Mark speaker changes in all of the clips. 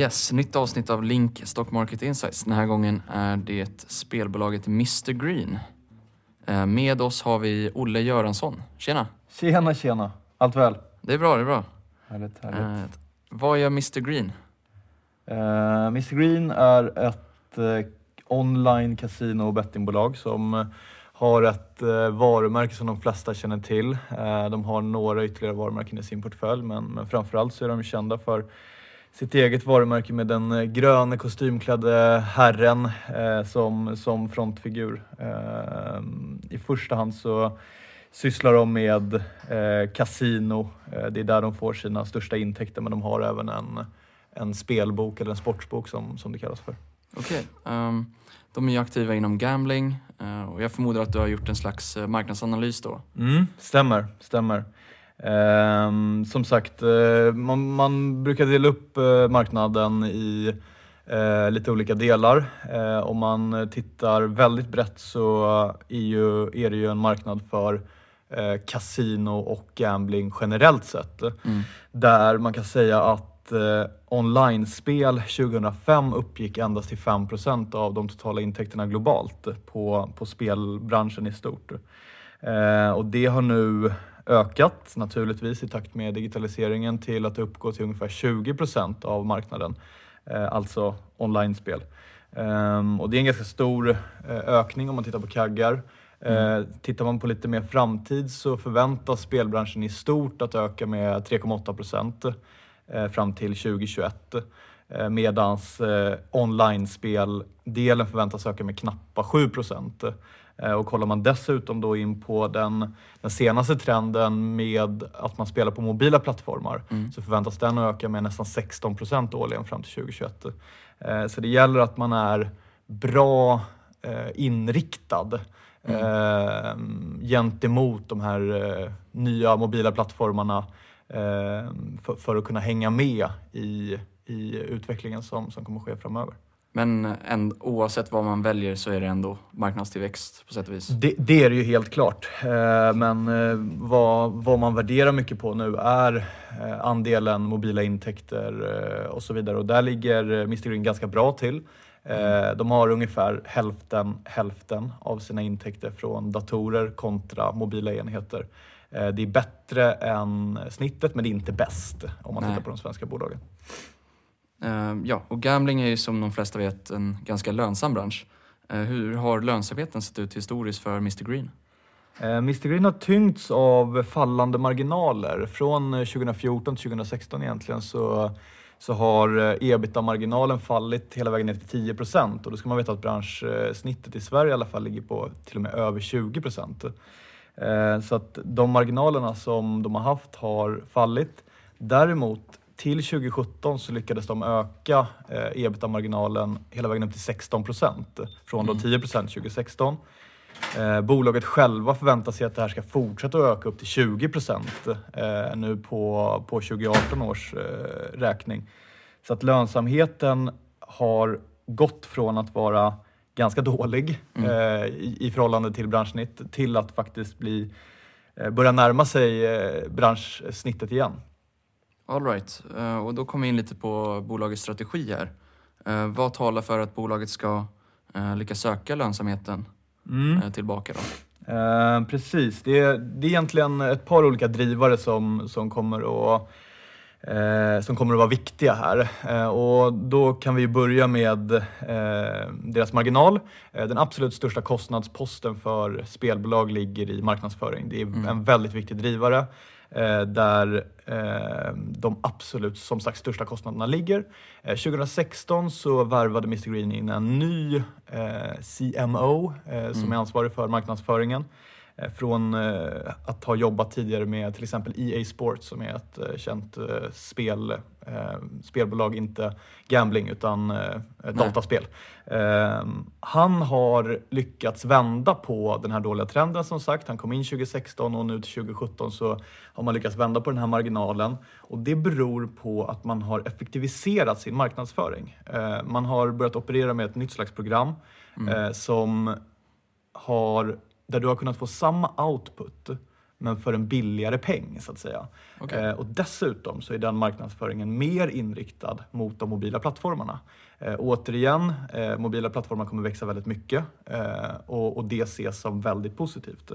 Speaker 1: Yes, nytt avsnitt av Link Stock Market Insights. Den här gången är det spelbolaget Mr Green. Eh, Med oss har vi Olle Göransson. Tjena!
Speaker 2: Tjena, tjena. Allt väl?
Speaker 1: Det är bra, det är bra.
Speaker 2: Härligt, härligt.
Speaker 1: Eh, Vad gör Mr Green?
Speaker 2: Eh, Mr Green är ett eh, online kasino och bettingbolag som eh, har ett eh, varumärke som de flesta känner till. Eh, de har några ytterligare varumärken i sin portfölj men, men framförallt så är de kända för sitt eget varumärke med den eh, gröne kostymklädde herren eh, som, som frontfigur. Eh, I första hand så sysslar de med eh, kasino. Eh, det är där de får sina största intäkter men de har även en, en spelbok eller en sportsbok som, som det kallas för.
Speaker 1: Okej. ehm, de är ju aktiva inom gambling eh, och jag förmodar att du har gjort en slags marknadsanalys då.
Speaker 2: Mm, stämmer, stämmer. Ehm, som sagt, eh, man, man brukar dela upp eh, marknaden i eh, lite olika delar. Eh, om man tittar väldigt brett så är, ju, är det ju en marknad för eh, kasino och gambling generellt sett.
Speaker 1: Mm.
Speaker 2: Där man kan säga att eh, online-spel 2005 uppgick endast till 5% av de totala intäkterna globalt på, på spelbranschen i stort. Eh, och det har nu ökat naturligtvis i takt med digitaliseringen till att uppgå till ungefär 20% av marknaden, eh, alltså online-spel. Ehm, och det är en ganska stor eh, ökning om man tittar på kaggar. Eh, tittar man på lite mer framtid så förväntas spelbranschen i stort att öka med 3,8 procent fram till 2021. Eh, medans eh, online-speldelen förväntas öka med knappa 7 procent. Eh, och kollar man dessutom då in på den, den senaste trenden med att man spelar på mobila plattformar så förväntas den öka med nästan 16 procent årligen fram till 2021. Eh, så det gäller att man är bra eh, inriktad eh, gentemot de här nya mobila plattformarna för, för att kunna hänga med i, i utvecklingen som, som kommer att ske framöver.
Speaker 1: Men en, oavsett vad man väljer så är det ändå marknadstillväxt på sätt och vis.
Speaker 2: Det, det är det ju helt klart. Eh, Men eh, vad, vad man värderar mycket på nu är eh, andelen mobila intäkter och så vidare. Och där ligger Mr Green ganska bra till. Eh, De har ungefär hälften, hälften av sina intäkter från datorer kontra mobila enheter. Det är bättre än snittet men det är inte bäst om man
Speaker 1: Nej.
Speaker 2: tittar på de svenska bolagen.
Speaker 1: Eh, ja, och gambling är ju som de flesta vet en ganska lönsam bransch. Eh, hur har lönsamheten sett ut historiskt för Mr Green?
Speaker 2: Eh, Mr Green har tyngts av fallande marginaler. Från 2014 till 2016 egentligen så, så har ebitda-marginalen fallit hela vägen ner till 10 procent. Och då ska man veta att branschsnittet i Sverige i alla fall ligger på till och med över 20 procent. Så att de marginalerna som de har haft har fallit. Däremot till 2017 så lyckades de öka eh, ebitda-marginalen hela vägen upp till 16 procent. Från då 10 procent 2016. Eh, bolaget själva förväntar sig att det här ska fortsätta att öka upp till 20 procent eh, nu på, på 2018 års eh, räkning. Så att lönsamheten har gått från att vara ganska dålig eh, i, i förhållande till branschsnitt till att faktiskt bli, eh, börja närma sig eh, branschsnittet igen.
Speaker 1: All right. Eh, och då kommer vi in lite på bolagets strategi här. Eh, Vad talar för att bolaget ska eh, lyckas söka lönsamheten eh, tillbaka då?
Speaker 2: Eh, precis, det är, det är egentligen ett par olika drivare som, som, kommer, att, eh, som kommer att vara viktiga här. Eh, och då kan vi börja med deras marginal. Den absolut största kostnadsposten för spelbolag ligger i marknadsföring. Det är en väldigt viktig drivare. Eh, där eh, de absolut som sagt största kostnaderna ligger. Eh, 2016 så värvade Mr Green in en ny eh, CMO eh, som är ansvarig för marknadsföringen. Eh, Från eh, att ha jobbat tidigare med till exempel EA Sports som är ett eh, känt spel, spelbolag, inte gambling utan eh, dataspel. Eh, han har lyckats vända på den här dåliga trenden som sagt. Han kom in 2016 och nu till 2017 så har man lyckats vända på den här marginalen. Och det beror på att man har effektiviserat sin marknadsföring. Eh, man har börjat operera med ett nytt slags program eh, som har, där du har kunnat få samma output men för en billigare peng så att säga.
Speaker 1: Okej.
Speaker 2: Eh, och dessutom så är den marknadsföringen mer inriktad mot de mobila plattformarna. Eh, återigen, eh, mobila plattformar kommer växa väldigt mycket eh, och, och det ses som väldigt positivt.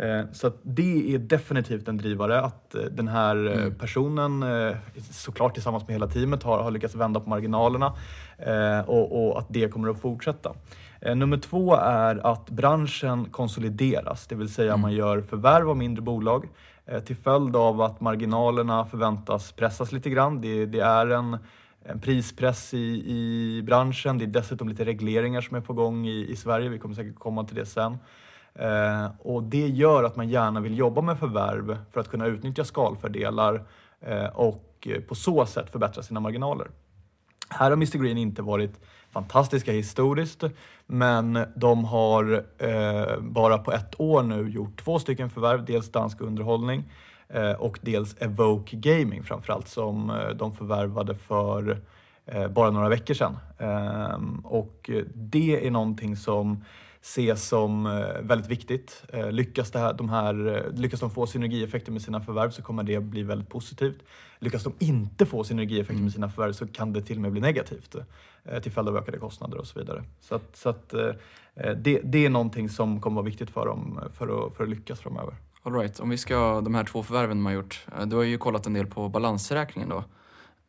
Speaker 2: Eh, Så det är definitivt en drivare att eh, den här eh, personen, eh, såklart tillsammans med hela teamet, har, har lyckats vända på marginalerna och, och att det kommer att fortsätta. Nummer två är att branschen konsolideras, det vill säga man gör förvärv av mindre bolag till följd av att marginalerna förväntas pressas lite grann. Det, det är en, en prispress i, i branschen. Det är dessutom lite regleringar som är på gång i, i Sverige. Vi kommer säkert komma till det sen. Eh, och det gör att man gärna vill jobba med förvärv för att kunna utnyttja skalfördelar eh, och eh, på så sätt förbättra sina marginaler. Här har Mr Green inte varit fantastiska historiskt, men de har eh, bara på ett år nu gjort två stycken förvärv, dels Dansk Underhållning eh, och dels Evoke Gaming framförallt som eh, de förvärvade för eh, bara några veckor sedan. Ehm, och det är någonting som ses som eh, väldigt viktigt. Eh, Lyckas, det här, de här, eh, lyckas de få synergieffekter med sina förvärv så kommer det bli väldigt positivt. Lyckas de inte få synergieffekter med sina förvärv så kan det till och med bli negativt till följd av ökade kostnader och så vidare. Så, att, så att, det, det är någonting som kommer vara viktigt för dem för att, för att lyckas framöver.
Speaker 1: All right. om vi ska, de här två förvärven de har gjort. Du har ju kollat en del på balansräkningen då.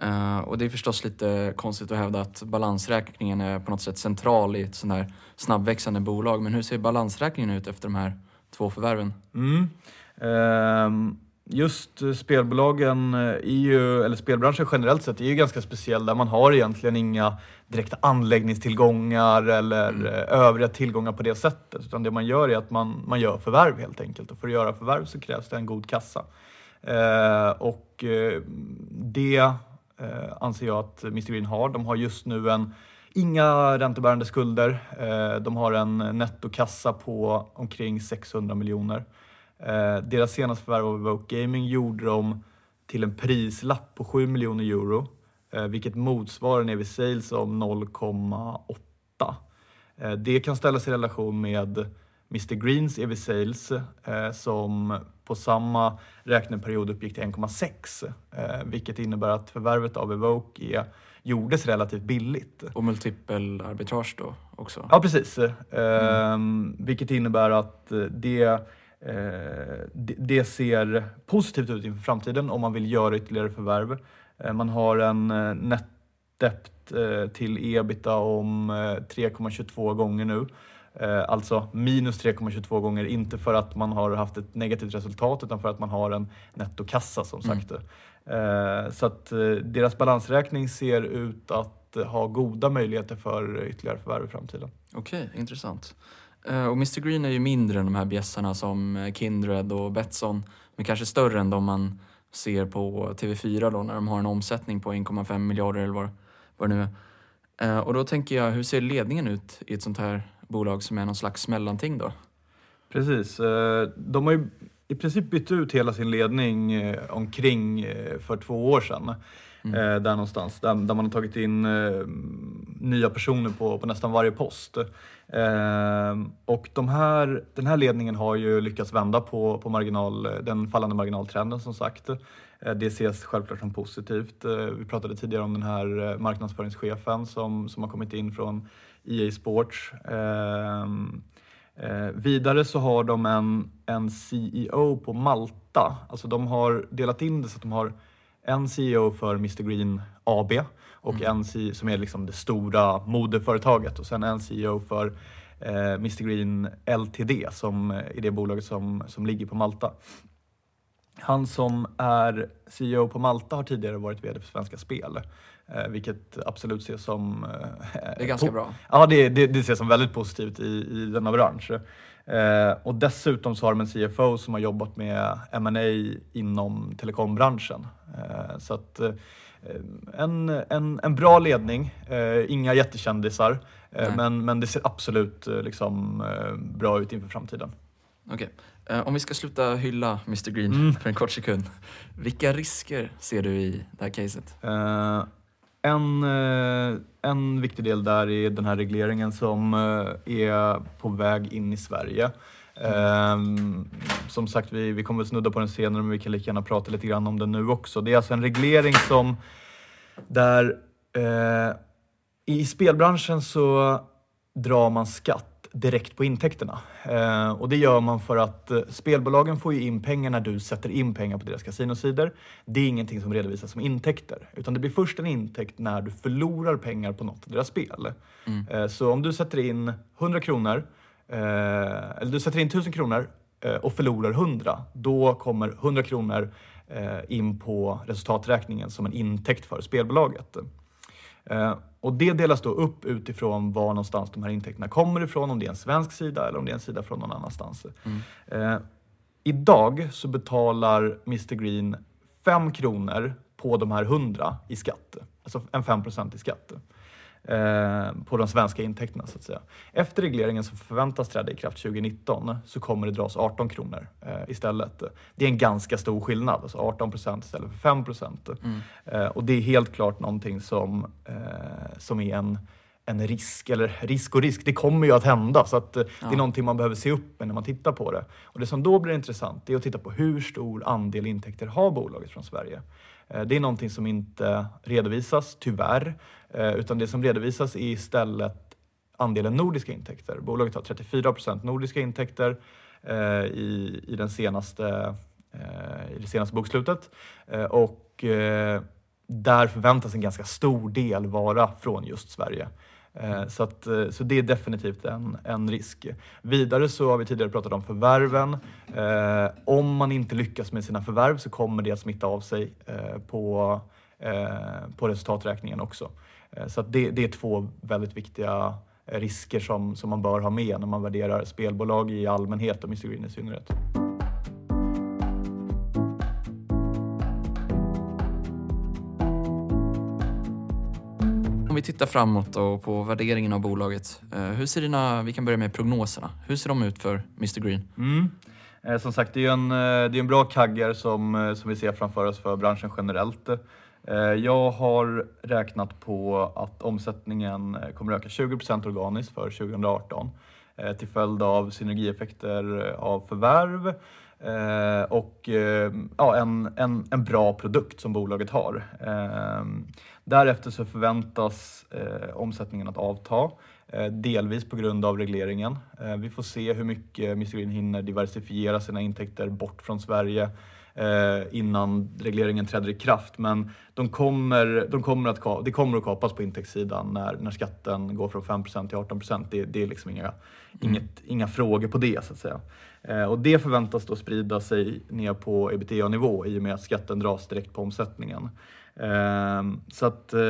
Speaker 1: Eh, och det är förstås lite konstigt att hävda att balansräkningen är på något sätt central i ett sånt här snabbväxande bolag. Men hur ser balansräkningen ut efter de här två förvärven?
Speaker 2: Mm. Ehm, Just spelbolagen är ju, eller spelbranschen generellt sett är ju ganska speciell där man har egentligen inga direkta anläggningstillgångar eller eh, övriga tillgångar på det sättet. Utan det man gör är att man, man gör förvärv helt enkelt och för att göra förvärv så krävs det en god kassa. Eh, och eh, det eh, anser jag att Mr Green har. De har just nu en Inga räntebärande skulder. Eh, De har en nettokassa på omkring 600 miljoner. Eh, Deras senaste förvärv av Evoke Gaming gjorde de till en prislapp på 7 miljoner euro, eh, vilket motsvarar en EV Sales om 0,8. Eh, det kan ställas i relation med Mr Greens EV Sales eh, som på samma räkneperiod uppgick till 1,6, eh, vilket innebär att förvärvet av Evoke är, gjordes relativt billigt.
Speaker 1: Och multipel arbitrage då också?
Speaker 2: Ja, precis. Ehm, vilket innebär att eh, det, eh, det, det ser positivt ut inför framtiden om man vill göra ytterligare förvärv. Eh, man har en eh, net eh, till ebita om eh, 3,22 gånger nu. Eh, alltså minus 3,22 gånger, inte för att man har haft ett negativt resultat utan för att man har en nettokassa som sagt. Eh, så att eh, deras balansräkning ser ut att ha goda möjligheter för ytterligare förvärv i framtiden.
Speaker 1: Okej, intressant. Eh, Och Mr Green är ju mindre än de här bjässarna som Kindred och Betsson, men kanske större än de man ser på TV4 då när de har en omsättning på 1,5 miljarder eller vad, vad det nu är. Och då tänker jag, hur ser ledningen ut i ett sånt här bolag som är någon slags mellanting då?
Speaker 2: Precis. eh, De har ju i princip bytt ut hela sin ledning eh, omkring eh, för två år sedan. eh, Där någonstans, där, där man har tagit in nya personer på, på nästan varje post. Och de här, den här ledningen har ju lyckats vända på, på marginal, den fallande marginaltrenden som sagt. Det ses självklart som positivt. Vi pratade tidigare om den här marknadsföringschefen som, som har kommit in från EA Sports. Ehm, Eh, vidare så har de en, en CEO på Malta. Alltså de har delat in det så att de har en CEO för Mr Green AB och en CEO som är liksom det stora moderföretaget och sen en CEO för eh, Mr Green LTD som är det bolaget som, som ligger på Malta. Han som är CEO på Malta har tidigare varit VD för Svenska Spel, vilket absolut ses som... Eh,
Speaker 1: Det är ganska bra.
Speaker 2: Ja, det, det, det ses som väldigt positivt i, i denna bransch. Eh, och dessutom så har de en CFO som har jobbat med M&A inom telekombranschen. Eh, så att eh, en, en, en bra ledning, eh, inga jättekändisar, eh, men, men det ser absolut eh, liksom, eh, bra ut inför framtiden.
Speaker 1: Okej, Eh, om vi ska sluta hylla Mr Green för en kort sekund. Vilka risker ser du i det här caset?
Speaker 2: En, eh, en viktig del där är den här regleringen som eh, är på väg in i Sverige. Eh, som sagt, vi, vi kommer snudda på den senare, men vi kan lika gärna prata lite grann om den nu också. Det är alltså en reglering som där eh, i spelbranschen så drar man skatt direkt på intäkterna. Eh, och det gör man för att eh, spelbolagen får in pengar när du sätter in pengar på deras kasinosidor. Det är ingenting som redovisas som intäkter, utan det blir först en intäkt när du förlorar pengar på något av deras spel.
Speaker 1: Mm.
Speaker 2: Eh, så om du sätter in 100 kronor, eh, eller du sätter in 1000 kronor eh, och förlorar 100, då kommer 100 kronor eh, in på resultaträkningen som en intäkt för spelbolaget. Eh, och det delas då upp utifrån var någonstans de här intäkterna kommer ifrån, om det är en svensk sida eller om det är en sida från någon annanstans. Eh, idag så betalar Mr Green 5 kronor på de här 100 i skatt. Alltså en 5 i skatt. Eh, på de svenska intäkterna så att säga. Efter regleringen som förväntas träda i kraft 2019 så kommer det dras 18 kronor eh, istället. Det är en ganska stor skillnad, alltså 18 procent istället för 5 procent. Eh, och det är helt klart någonting som, som är en en risk, eller risk och risk, det kommer ju att hända. Så att eh, det är någonting man behöver se upp med när man tittar på det. Och det som då blir intressant är att titta på hur stor andel intäkter har bolaget från Sverige. Eh, det är någonting som inte redovisas, tyvärr. Eh, utan det som redovisas är istället andelen nordiska intäkter. Bolaget har 34 procent nordiska intäkter eh, i, i, den senaste, i det senaste bokslutet. Och där förväntas en ganska stor del vara från just Sverige. Eh, så, att, eh, så det är definitivt en, en risk. Vidare så har vi tidigare pratat om förvärven. Eh, Om man inte lyckas med sina förvärv så kommer det att smitta av sig eh, på, eh, på resultaträkningen också. Eh, Så att det, det är två väldigt viktiga risker som, som man bör ha med när man värderar spelbolag i allmänhet och Mr Green i synnerhet.
Speaker 1: Vi tittar framåt och på värderingen av bolaget. Eh, hur ser dina, vi kan börja med prognoserna. Hur ser de ut för Mr Green?
Speaker 2: Mm. Eh, som sagt, det är en, eh, det är en bra kaggar som, som vi ser framför oss för branschen generellt. Jag har räknat på att omsättningen kommer öka 20% organiskt för 2018 till följd av synergieffekter av förvärv och ja, en, en, en bra produkt som bolaget har. Ehm, Därefter så förväntas eh, omsättningen att avta. Eh, delvis på grund av regleringen. Eh, vi får se hur mycket Mr Green hinner diversifiera sina intäkter bort från Sverige innan regleringen träder i kraft. Men de kommer, de kommer att, det kommer att kapas på intäktssidan när, när skatten går från 5% till 18 det, det är liksom inga, inget, inga frågor på det så att säga. Eh, och det förväntas då sprida sig ner på ebitda-nivå i och med att skatten dras direkt på omsättningen. Ehm, Så att eh,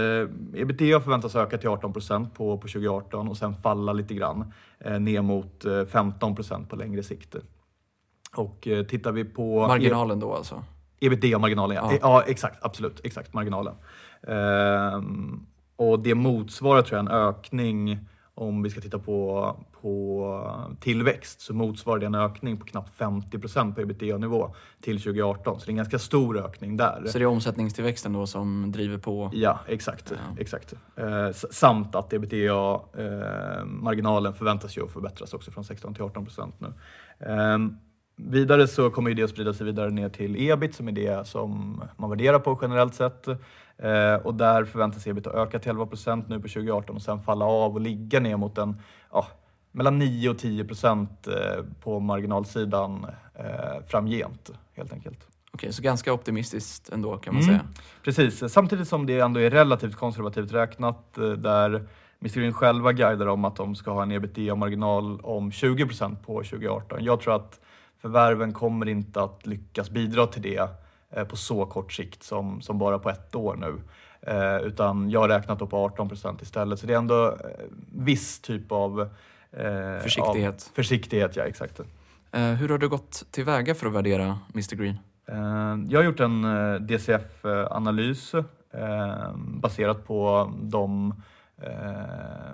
Speaker 2: ebitda förväntas öka till 18 på, på 2018 och sen falla lite grann eh, ner mot eh, 15% på längre sikt. Och eh, tittar vi på
Speaker 1: Marginalen då alltså?
Speaker 2: ebitda-marginalen, ja.
Speaker 1: Ja.
Speaker 2: ja. exakt, absolut, exakt marginalen. Ehm, och det motsvarar tror jag en ökning om vi ska titta på, på tillväxt så motsvarar det en ökning på knappt 50% på ebitda-nivå till 2018. Så det är en ganska stor ökning där.
Speaker 1: Så det är omsättningstillväxten då som driver på?
Speaker 2: Ja, exakt.
Speaker 1: Ja.
Speaker 2: exakt. Eh, s- samt att ebitda-marginalen förväntas ju att förbättras också från 16 till 18 procent nu. Ehm, vidare så kommer det att sprida sig vidare ner till ebit som är det som man värderar på generellt sett. Eh, och där förväntas ebit att öka till 11 procent nu på 2018 och sen falla av och ligga ner mot en ja, mellan 9 och 10 procent eh, på marginalsidan eh, framgent helt enkelt.
Speaker 1: Okej, så ganska optimistiskt ändå kan man
Speaker 2: Mm.
Speaker 1: säga.
Speaker 2: Precis, samtidigt som det ändå är relativt konservativt räknat eh, där Mr Green själva guidar om att de ska ha en ebitda-marginal om 20% på 2018. Jag tror att förvärven kommer inte att lyckas bidra till det eh, på så kort sikt som, som bara på ett år nu. Eh, utan jag har räknat då på 18% istället. Så det är ändå eh, viss typ av eh,
Speaker 1: Försiktighet.
Speaker 2: Av, försiktighet, ja exakt.
Speaker 1: Eh, hur har du gått tillväga för att värdera Mr Green?
Speaker 2: Eh, Jag har gjort en DCF-analys baserat på de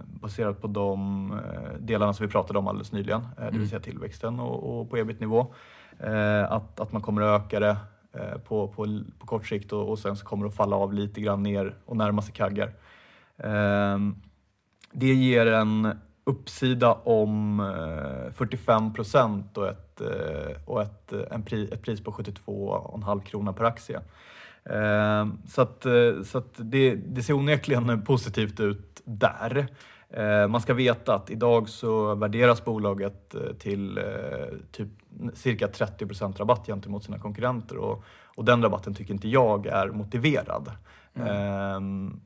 Speaker 2: baserat på de eh, delarna som vi pratade om alldeles nyligen, eh, det
Speaker 1: Mm.
Speaker 2: vill säga tillväxten och, och på ebit-nivå. Eh, Att, att man kommer att öka det eh, på, på, på kort sikt och, och sen så kommer det att falla av lite grann ner och närma sig kaggar. Eh, Det ger en uppsida om 45 procent och, ett, och ett, en pri, ett pris på 72,5 kronor per aktie. Så, att, så att det, det ser onekligen positivt ut där. Man ska veta att idag så värderas bolaget till typ cirka 30 rabatt gentemot sina konkurrenter och, och den rabatten tycker inte jag är motiverad. Mm.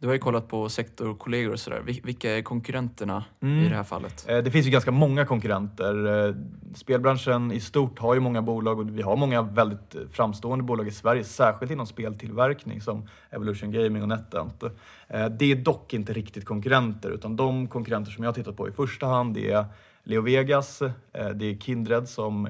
Speaker 1: Du har ju kollat på sektorkollegor och sådär. Vilka är konkurrenterna mm. i det här fallet?
Speaker 2: Eh, det finns ju ganska många konkurrenter. Eh, spelbranschen i stort har ju många bolag och vi har många väldigt framstående bolag i Sverige, särskilt inom speltillverkning som Evolution Gaming och NetEnt. Eh, det är dock inte riktigt konkurrenter utan de konkurrenter som jag har tittat på i första hand är Leo Vegas, det är Kindred som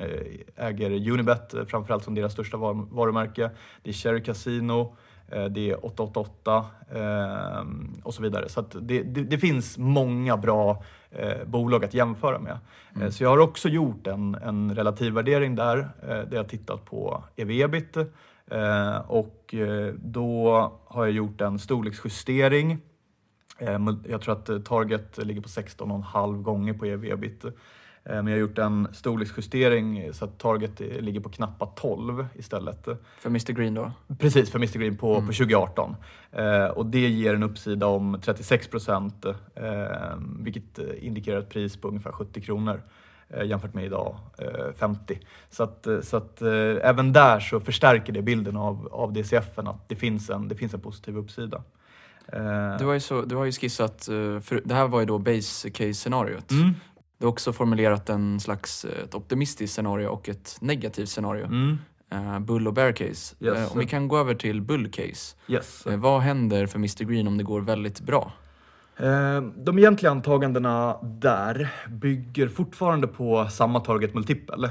Speaker 2: äger Unibet, framförallt som deras största varumärke. Det är Cherry Casino, det är 888 eh, och så vidare. Så det, det, det, finns många bra eh, bolag att jämföra med. Mm. Så jag har också gjort en, en relativvärdering där, där jag tittat på ev-ebit och då har jag gjort en storleksjustering. Jag tror att target ligger på 16,5 gånger på ev-ebit. Eh, men jag har gjort en storleksjustering så att target ligger på knappa 12 istället.
Speaker 1: För Mr Green då?
Speaker 2: Precis, för Mr Green på, mm. på 2018. Eh, och det ger en uppsida om 36 procent, eh, vilket indikerar ett pris på ungefär 70 kronor eh, jämfört med idag 50. Eh, så att, eh, så att även där så förstärker det bilden av, av DCFen att det finns en, det finns en positiv uppsida.
Speaker 1: Du har ju, så, du har ju skissat, för det här var ju då base case-scenariot. Mm. Du har också formulerat en slags eh, ett optimistiskt scenario och ett negativt scenario. Mm. Uh, bull och bear case. Yes. Uh, om vi kan gå över till bull case.
Speaker 2: Yes.
Speaker 1: Vad händer för Mr Green om det går väldigt bra?
Speaker 2: De egentliga antagandena där bygger fortfarande på samma target multipel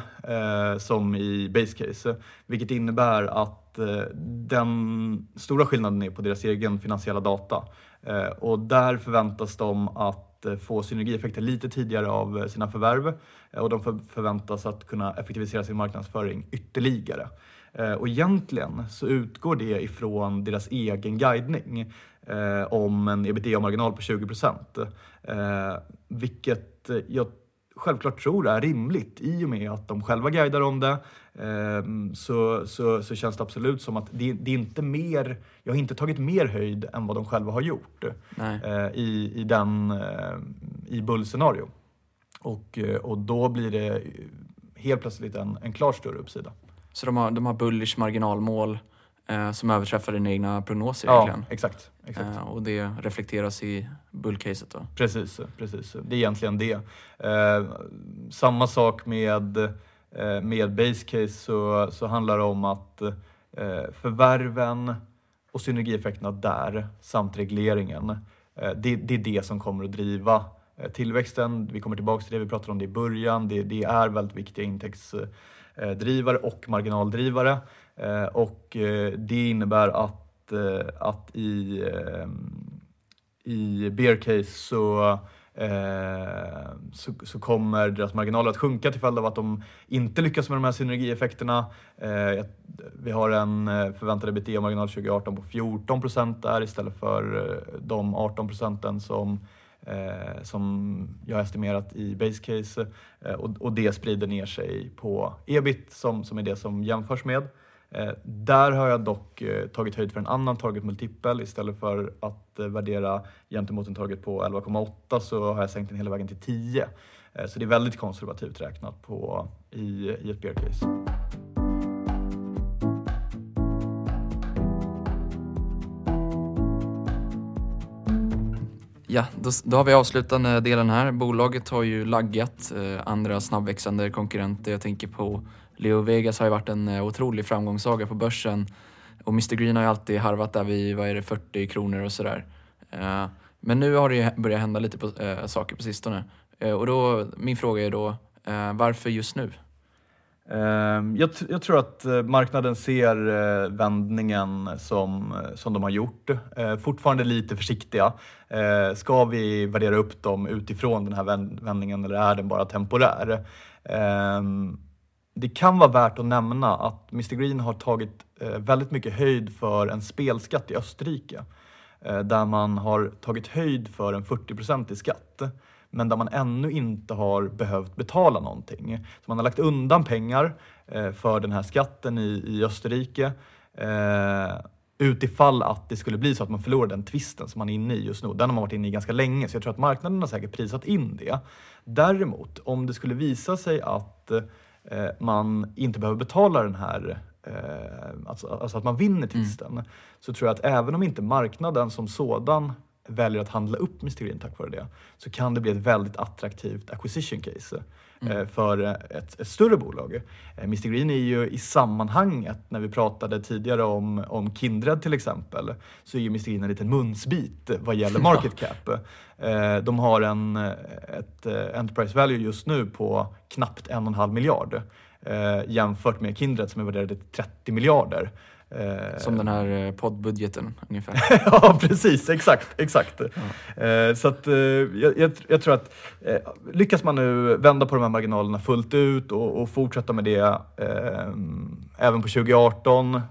Speaker 2: som i base case, vilket innebär att den stora skillnaden är på deras egen finansiella data. Och där förväntas de att att eh, få synergieffekter lite tidigare av eh, sina förvärv eh, och de förväntas att kunna effektivisera sin marknadsföring ytterligare. Och egentligen så utgår det ifrån deras egen guidning om en ebitda-marginal på 20 procent, vilket jag självklart tror är rimligt i och med att de själva guidar om det. Ehm, så, så, så känns det absolut som att det, det, är inte mer, jag har inte tagit mer höjd än vad de själva har gjort eh, i, i, den, eh, i bullscenario. Och, eh, och då blir det helt plötsligt en, en klar större uppsida.
Speaker 1: Så de har, de har bullish marginalmål eh, som överträffar dina egna prognoser
Speaker 2: ja, egentligen? exakt. exakt. Eh,
Speaker 1: och det reflekteras i bullcaset då?
Speaker 2: Precis, precis. Det är egentligen det. Eh, samma sak med, eh, med basecase så, så handlar det om att eh, förvärven och synergieffekterna där samt regleringen, eh, det, det är det som kommer att driva tillväxten. Vi kommer tillbaka till det, vi pratade om det i början. Det, det är väldigt viktiga intäktsdrivare och marginaldrivare. Eh, och eh, det innebär att, eh, att i, i bear case så så, så, kommer deras marginaler att sjunka till följd av att de inte lyckas med de här synergieffekterna. vi har en förväntad ebitda-marginal 2018 på 14 procent där istället för de 18 procenten som, som jag har estimerat i base case. och, och det sprider ner sig på ebit som, som är det som jämförs med. Eh, där har jag dock eh, tagit höjd för en annan target multipel. Istället för att eh, värdera gentemot en target på 11,8 så har jag sänkt den hela vägen till 10. Så det är väldigt konservativt räknat på, i, i ett bear case.
Speaker 1: Ja, då, då, har vi avslutande delen här. Bolaget har ju laggat eh, andra snabbväxande konkurrenter. Jag tänker på Leo Vegas har ju varit en eh, otrolig framgångssaga på börsen och Mr Green har ju alltid harvat där vid, vad är det, 40 kronor och sådär. Eh, men nu har det ju börjat hända lite på, äh, saker på sistone. Äh, och då, min fråga är då, äh, varför just nu?
Speaker 2: Ehm, jag, jag, tror att marknaden ser vändningen som, som de har gjort. Fortfarande lite försiktiga. Ska vi värdera upp dem utifrån den här vändningen eller är den bara temporär? Ehm, det kan vara värt att nämna att Mr Green har tagit eh, väldigt mycket höjd för en spelskatt i Österrike. Eh, där man har tagit höjd för en 40-procentig skatt. men där man ännu inte har behövt betala någonting. Så man har lagt undan pengar eh, för den här skatten i, i Österrike utifall att det skulle bli så att man förlorar den tvisten som man är inne i just nu. Den har man varit inne i ganska länge, så jag tror att marknaden har säkert prisat in det. Däremot, om det skulle visa sig att man inte behöver betala den här eh, alltså, alltså, att man vinner tvisten, mm. så tror jag att även om inte marknaden som sådan väljer att handla upp Green tack vare det, så kan det bli ett väldigt attraktivt acquisition case mm. Eh, för ett, ett, större bolag. Eh, Mr Green är ju i sammanhanget, när vi pratade tidigare om, om Kindred till exempel, så är ju Mr Green en liten munsbit vad gäller market cap. Eh, de har en, ett Enterprise Value just nu på knappt en och en halv miljard jämfört med Kindred som är värderade till 30 miljarder.
Speaker 1: Eh, Som den här eh, poddbudgeten ungefär.
Speaker 2: ja, precis. Exakt. exakt. Ja. Eh, så att, jag, jag, jag, tror att lyckas man nu vända på de här marginalerna fullt ut och, och fortsätta med det eh, även på 2018 eh,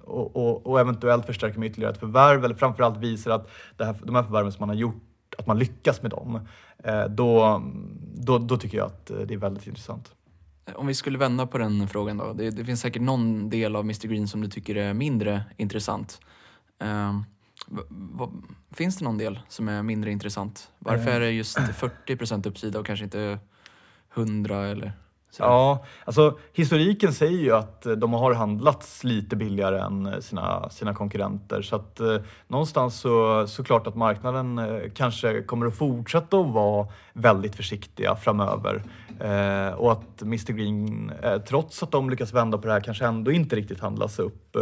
Speaker 2: och, och, och, eventuellt förstärka med ytterligare ett förvärv eller framförallt visar att det här, de här förvärven som man har gjort, att man lyckas med dem, eh, då, då, då tycker jag att det är väldigt intressant.
Speaker 1: Om vi skulle vända på den frågan då. Det, det, finns säkert någon del av Mr Green som du tycker är mindre intressant. Uh, finns det någon del som är mindre intressant? Varför är det just 40% uppsida och kanske inte 100 eller?
Speaker 2: Så. Ja, alltså historiken säger ju att eh, de har handlats lite billigare än eh, sina, sina konkurrenter. Så att eh, någonstans så, så klart att marknaden eh, kanske kommer att fortsätta att vara väldigt försiktiga framöver. Eh, och att Mr Green, eh, trots att de lyckas vända på det här, kanske ändå inte riktigt handlas upp.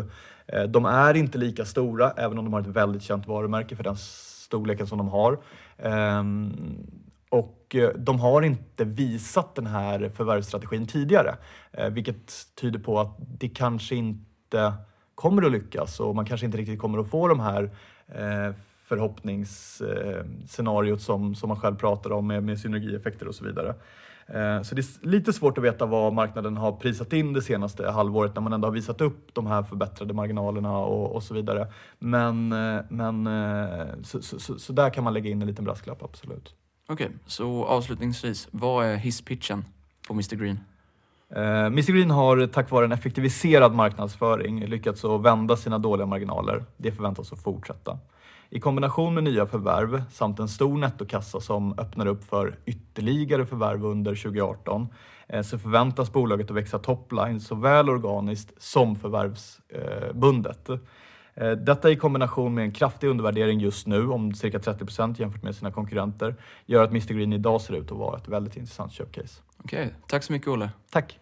Speaker 2: Eh, de är inte lika stora, även om de har ett väldigt känt varumärke för den storleken som de har. Ehm, och eh, de har inte visat den här förvärvsstrategin tidigare, eh, vilket tyder på att det kanske inte kommer att lyckas och man kanske inte riktigt kommer att få de här eh, förhoppningsscenariot som, som man själv pratar om med, med synergieffekter och så vidare. Så det är lite svårt att veta vad marknaden har prisat in det senaste halvåret när man ändå har visat upp de här förbättrade marginalerna och, och så vidare. Men, men så, så, så, så, där kan man lägga in en liten brasklapp, absolut.
Speaker 1: Okej, okay, så avslutningsvis, vad är hisspitchen på Mr Green?
Speaker 2: Eh, uh, Mr Green har tack vare en effektiviserad marknadsföring lyckats att vända sina dåliga marginaler. Det förväntas att fortsätta. I kombination med nya förvärv samt en stor nettokassa som öppnar upp för ytterligare förvärv under 2018 eh, så förväntas bolaget att växa topline såväl organiskt som förvärvsbundet. Eh, detta i kombination med en kraftig undervärdering just nu om cirka 30% jämfört med sina konkurrenter gör att Mr Green idag ser ut att vara ett väldigt intressant köpcase.
Speaker 1: Okej, okay. tack så mycket Olle.
Speaker 2: Tack.